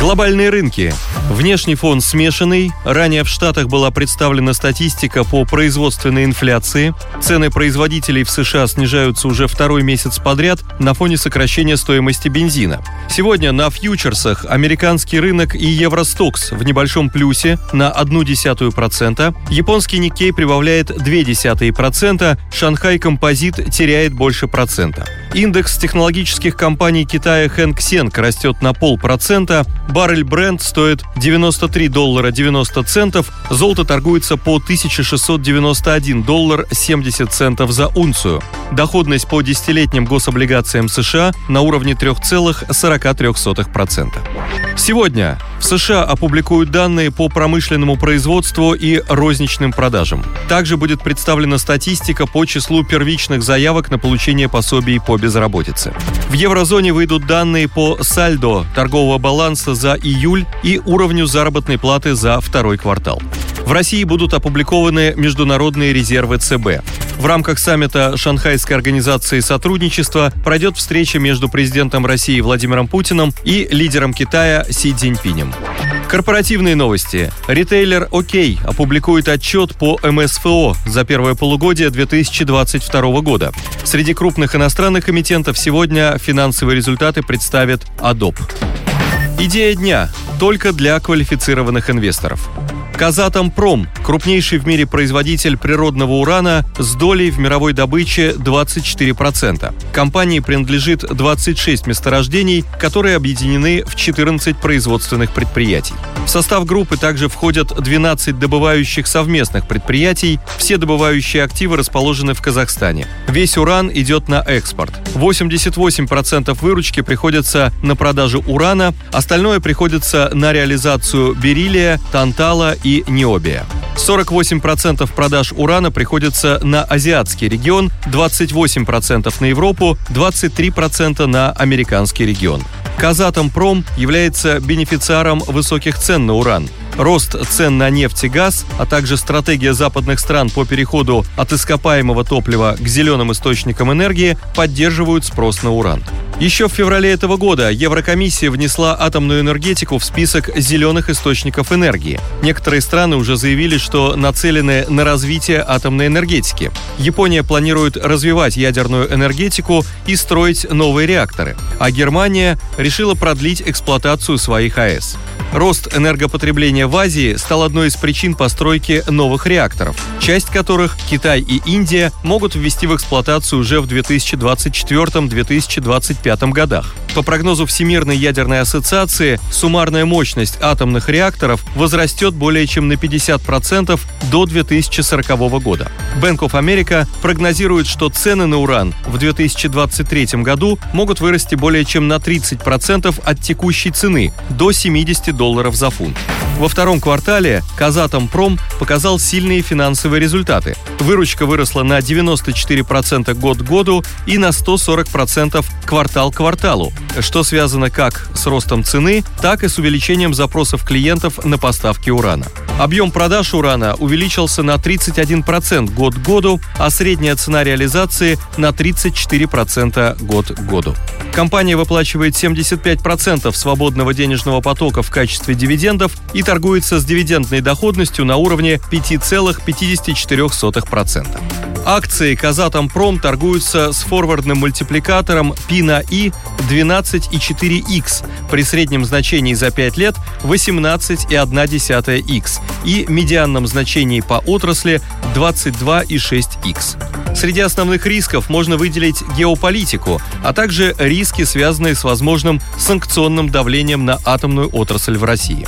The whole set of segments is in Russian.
Глобальные рынки. Внешний фон смешанный. Ранее в Штатах была представлена статистика по производственной инфляции. Цены производителей в США снижаются уже второй месяц подряд на фоне сокращения стоимости бензина. Сегодня на фьючерсах американский рынок и Евростокс в небольшом плюсе на 0,1%. Японский Никей прибавляет 0,2%. Шанхай Композит теряет больше процента. Индекс технологических компаний Китая Хэнк Сенк растет на полпроцента. Баррель бренд стоит 93 доллара 90 центов, золото торгуется по 1691 доллар 70 центов за унцию. Доходность по десятилетним гособлигациям США на уровне 3,43%. Сегодня в США опубликуют данные по промышленному производству и розничным продажам. Также будет представлена статистика по числу первичных заявок на получение пособий по безработице. В еврозоне выйдут данные по сальдо торгового баланса за июль и уровню заработной платы за второй квартал. В России будут опубликованы международные резервы ЦБ. В рамках саммита Шанхайской организации сотрудничества пройдет встреча между президентом России Владимиром Путиным и лидером Китая Си Цзиньпинем. Корпоративные новости. Ритейлер ОК опубликует отчет по МСФО за первое полугодие 2022 года. Среди крупных иностранных эмитентов сегодня финансовые результаты представит Adobe. Идея дня только для квалифицированных инвесторов. Казатомпром – крупнейший в мире производитель природного урана с долей в мировой добыче 24%. Компании принадлежит 26 месторождений, которые объединены в 14 производственных предприятий. Состав группы также входят 12 добывающих совместных предприятий. Все добывающие активы расположены в Казахстане. Весь уран идет на экспорт. 88% выручки приходится на продажу урана, остальное приходится на реализацию бериллия, тантала и необия. 48% продаж урана приходится на азиатский регион, 28% на Европу, 23% на американский регион. Казатомпром является бенефициаром высоких цен на уран. Рост цен на нефть и газ, а также стратегия западных стран по переходу от ископаемого топлива к зеленым источникам энергии поддерживают спрос на уран. Еще в феврале этого года Еврокомиссия внесла атомную энергетику в список зеленых источников энергии. Некоторые страны уже заявили, что нацелены на развитие атомной энергетики. Япония планирует развивать ядерную энергетику и строить новые реакторы, а Германия решила продлить эксплуатацию своих АЭС. Рост энергопотребления в Азии стал одной из причин постройки новых реакторов, часть которых Китай и Индия могут ввести в эксплуатацию уже в 2024-2025 годах. По прогнозу Всемирной ядерной ассоциации, суммарная мощность атомных реакторов возрастет более чем на 50% до 2040 года. Bank of America прогнозирует, что цены на уран в 2023 году могут вырасти более чем на 30% от текущей цены до 70 долларов за фунт. Во втором квартале Казатомпром показал сильные финансовые результаты. Выручка выросла на 94% год к году и на 140% квартал к кварталу, что связано как с ростом цены, так и с увеличением запросов клиентов на поставки урана. Объем продаж урана увеличился на 31% год к году, а средняя цена реализации на 34% год к году. Компания выплачивает 75% свободного денежного потока в качестве дивидендов и торгуется с дивидендной доходностью на уровне 5,54%. Акции Казатомпром торгуются с форвардным мультипликатором P I 12,4x при среднем значении за 5 лет 18,1x и медианном значении по отрасли 22,6x. Среди основных рисков можно выделить геополитику, а также риски, связанные с возможным санкционным давлением на атомную отрасль в России.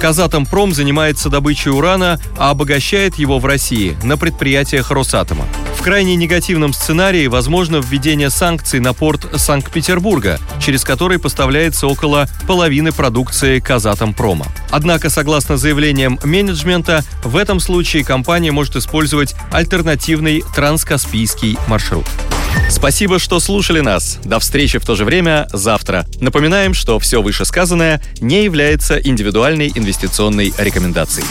Казатомпром занимается добычей урана, а обогащает его в России на предприятиях Росатома. В крайне негативном сценарии возможно введение санкций на порт Санкт-Петербурга, через который поставляется около половины продукции Казатомпрома. Однако, согласно заявлениям менеджмента, в этом случае компания может использовать альтернативный транскаспийский маршрут. Спасибо, что слушали нас. До встречи в то же время завтра. Напоминаем, что все вышесказанное не является индивидуальной инвестиционной рекомендацией.